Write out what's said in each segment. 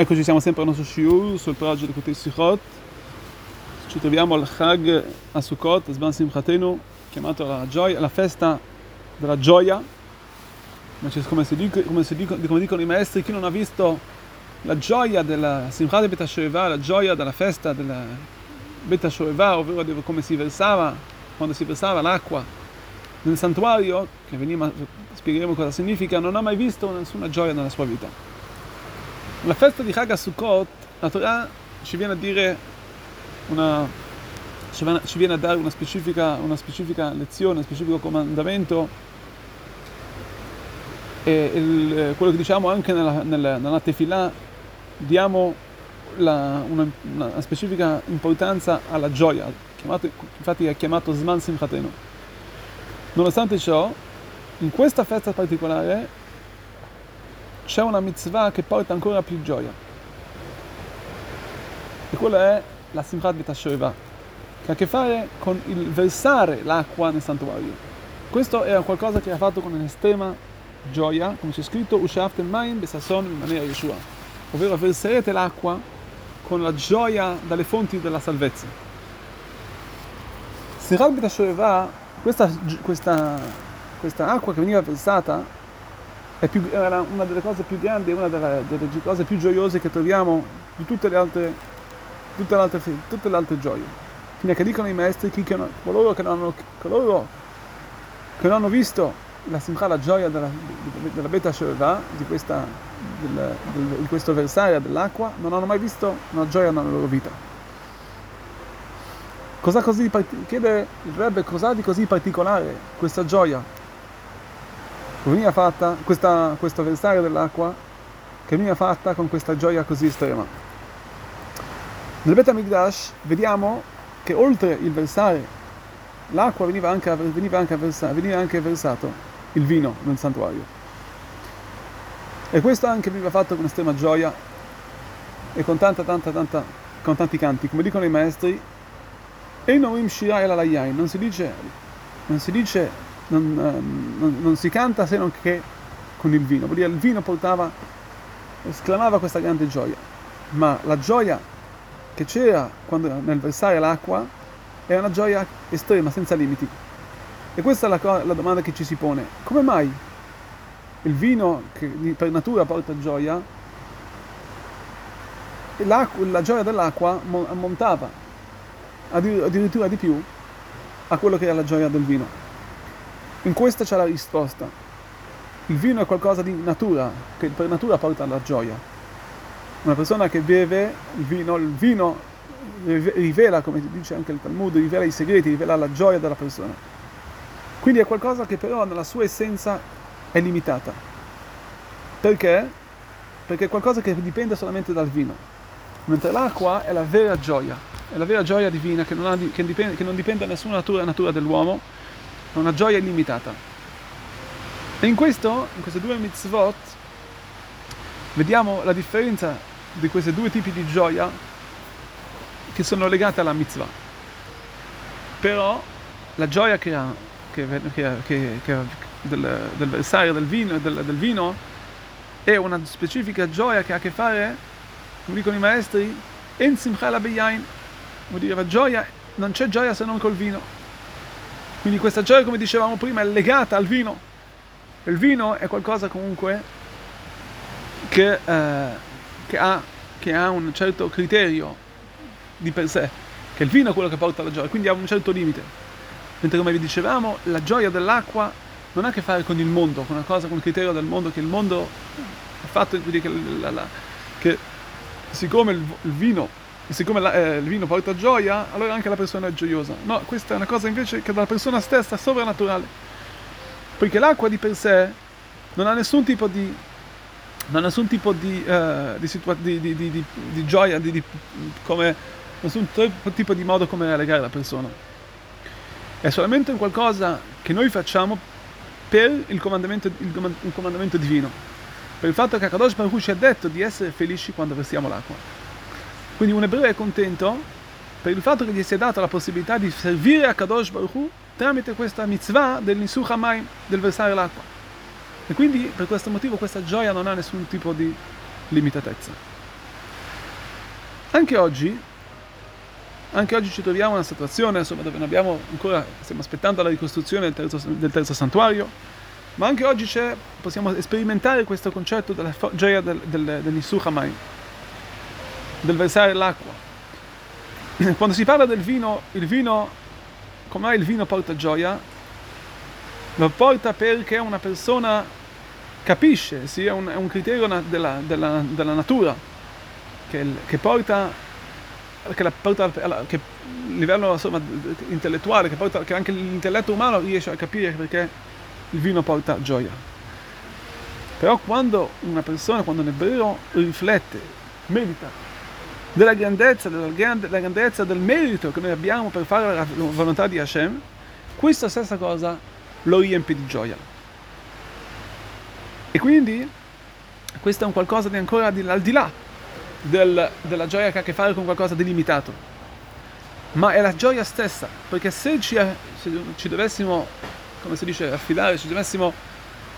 Eccoci, siamo sempre al nostro shiur sul progetto di Kutei Sichot. Ci troviamo al Chag a Zban Simchatenu, chiamato la, gioia, la festa della gioia. Come, si dico, come, si dico, come dicono i maestri, chi non ha visto la gioia della Simchat Bet Shoeva, la gioia della festa della Bet Shoeva, ovvero come si versava, quando si versava l'acqua nel santuario, che veniva, spiegheremo cosa significa, non ha mai visto nessuna gioia nella sua vita. La festa di Chag Sukkot, la Torah ci viene a dire una, ci viene a dare una specifica, una specifica lezione, un specifico comandamento e il, quello che diciamo anche nella, nella, nella tefilà diamo la, una, una, specifica importanza alla gioia, chiamato, infatti è chiamato Zman Simchatenu. Nonostante ciò, in questa festa particolare c'è una mitzvah che porta ancora più gioia. E quella è la Simchat Vitashoeva, che ha a che fare con il versare l'acqua nel santuario. Questo era qualcosa che ha fatto con un'estrema gioia, come c'è scritto, Ushaften Maim Besasson in maniera Yeshua, ovvero verserete l'acqua con la gioia dalle fonti della salvezza. Simchat Vitashoeva, questa, questa, questa acqua che veniva versata più, una delle cose più grandi, una delle, delle, cose più gioiose che troviamo di tutte le altre, tutte le altre, tutte le altre gioie. Quindi che dicono i maestri, che non, coloro, che non hanno, coloro che non hanno visto la simcha, la gioia della, della Beta Sheva, di, del, del, di questo versario dell'acqua, non hanno mai visto una gioia nella loro vita. Cosa così, chiede il Rebbe, cosa di così particolare questa gioia? Veniva fatta questa, questo versare dell'acqua che veniva fatta con questa gioia così estrema. Nel Bet Amigdash vediamo che oltre il versare l'acqua veniva anche, veniva anche, versa, veniva anche versato il vino nel santuario. E questo anche veniva fatto con estrema gioia e con tanta, tanta, tanta, con tanti canti. Come dicono i maestri, non si dice, non si dice non, eh, non, non, si canta se non che con il vino. Il vino portava, esclamava questa grande gioia. Ma la gioia che c'era nel versare l'acqua è una gioia estrema, senza limiti. E questa è la, la domanda che ci si pone. Come mai il vino che per natura porta gioia, la gioia dell'acqua ammontava addirittura di più a quello che è la gioia del vino? In questa c'è la risposta. Il vino è qualcosa di natura, che per natura porta alla gioia. Una persona che beve il vino, il vino rivela, come dice anche il Talmud, rivela i segreti, rivela la gioia della persona. Quindi è qualcosa che però nella sua essenza è limitata. Perché? Perché è qualcosa che dipende solamente dal vino. Mentre l'acqua è la vera gioia, è la vera gioia divina che non, ha, che dipende, che non dipende da nessuna natura, natura dell'uomo, è una gioia illimitata. E in questo, in queste due mitzvot, vediamo la differenza di questi due tipi di gioia che sono legate alla mitzvah. Però la gioia che ha, che, che, che, che del, del, versario del vino, del, del vino è una specifica gioia che ha a che fare, come dicono i maestri, en simcha beyain, vuol dire la gioia, non c'è gioia se non col vino. Quindi questa gioia, come dicevamo prima, è legata al vino. Il vino è qualcosa comunque che, eh, che, ha, che ha un certo criterio di per sé, che il vino è quello che porta alla gioia, quindi ha un certo limite. Mentre come vi dicevamo, la gioia dell'acqua non ha a che fare con il mondo, con una cosa, con il criterio del mondo, che il mondo è fatto che, la, la, che siccome il, il vino e siccome la, eh, il vino porta gioia, allora anche la persona è gioiosa. No, questa è una cosa invece che dalla persona stessa, sovrannaturale. Perché l'acqua di per sé non ha nessun tipo di, nessun tipo di, uh, di, situa- di, gioia, come, nessun tipo di modo come legare la persona. È solamente un qualcosa che noi facciamo per il comandamento, il, il comandamento divino. Per il fatto che Akadosh Baruch ci ha detto di essere felici quando versiamo l'acqua. Quindi un ebreo è contento per il fatto che gli si è data la possibilità di servire a Kadosh Baruch Hu tramite questa mitzvah del Nisuch Hamayim, del versare l'acqua. E quindi per questo motivo questa gioia non ha nessun tipo di limitatezza. Anche oggi, anche oggi ci troviamo in una situazione insomma, dove abbiamo ancora, stiamo aspettando la ricostruzione del terzo, del terzo santuario, ma anche oggi possiamo sperimentare questo concetto della gioia del, del, dell'Isuchamai, del versare l'acqua. Quando si parla del vino, il vino, come il vino porta gioia? Lo porta perché una persona capisce, sì, è un, è un criterio della, della, della natura, che, che porta che, la porta, che a livello insomma, intellettuale, che, porta, che anche l'intelletto umano riesce a capire perché il vino porta gioia. Però quando una persona, quando un ebreo riflette, medita della grandezza, della, grande, della grandezza del merito che noi abbiamo per fare la volontà di Hashem, questa stessa cosa lo riempie di gioia. E quindi questo è un qualcosa di ancora di, al di là del, della gioia che ha a che fare con qualcosa di limitato. Ma è la gioia stessa, perché se ci, se ci dovessimo, come si dice, affidare, ci dovessimo,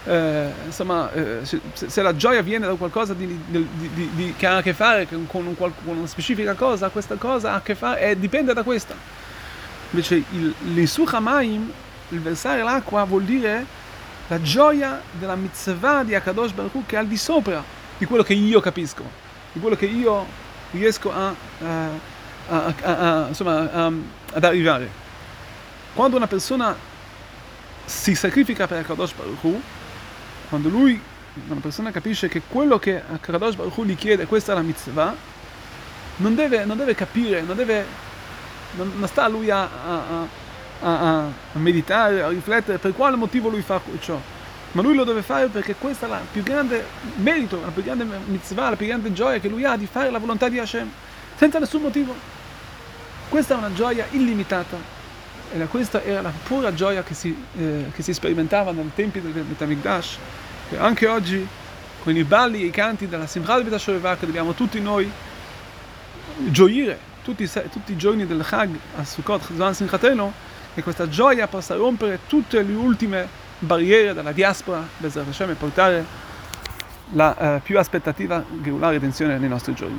eh, insomma, eh, se, se, la gioia viene da qualcosa di, di, di, che ha a che fare con, con, con, una specifica cosa, questa cosa ha a che fare, e dipende da questa. Invece l'Isuch Maim, il versare l'acqua, vuol dire la gioia della mitzvah di Akadosh Baruch che è al di sopra di quello che io capisco, di quello che io riesco a, a, a, insomma, ad arrivare. Quando una persona si sacrifica per Akadosh Baruch quando lui, una persona capisce che quello che Akadosh Baruch Hu gli chiede, questa è la mitzvah, non deve, non deve capire, non, deve, non, non sta lui a, a a, a, meditare, a riflettere per quale motivo lui fa ciò. Ma lui lo deve fare perché questa è la più grande merito, la più grande mitzvah, la più grande gioia che lui ha di fare la volontà di Hashem, senza nessun motivo. Questa è una gioia illimitata. E questa era la pura gioia che si, eh, che si sperimentava nei tempi del Betamikdash. E anche oggi, con i balli e i canti della Simchat B'Tashoveva, che dobbiamo tutti noi gioire, tutti, tutti i giorni del Chag, a Sukkot, Zvan Simchateno, che questa gioia possa rompere tutte le ultime barriere della diaspora Bezrat Hashem e portare la uh, più aspettativa Geulah redenzione nei nostri giorni.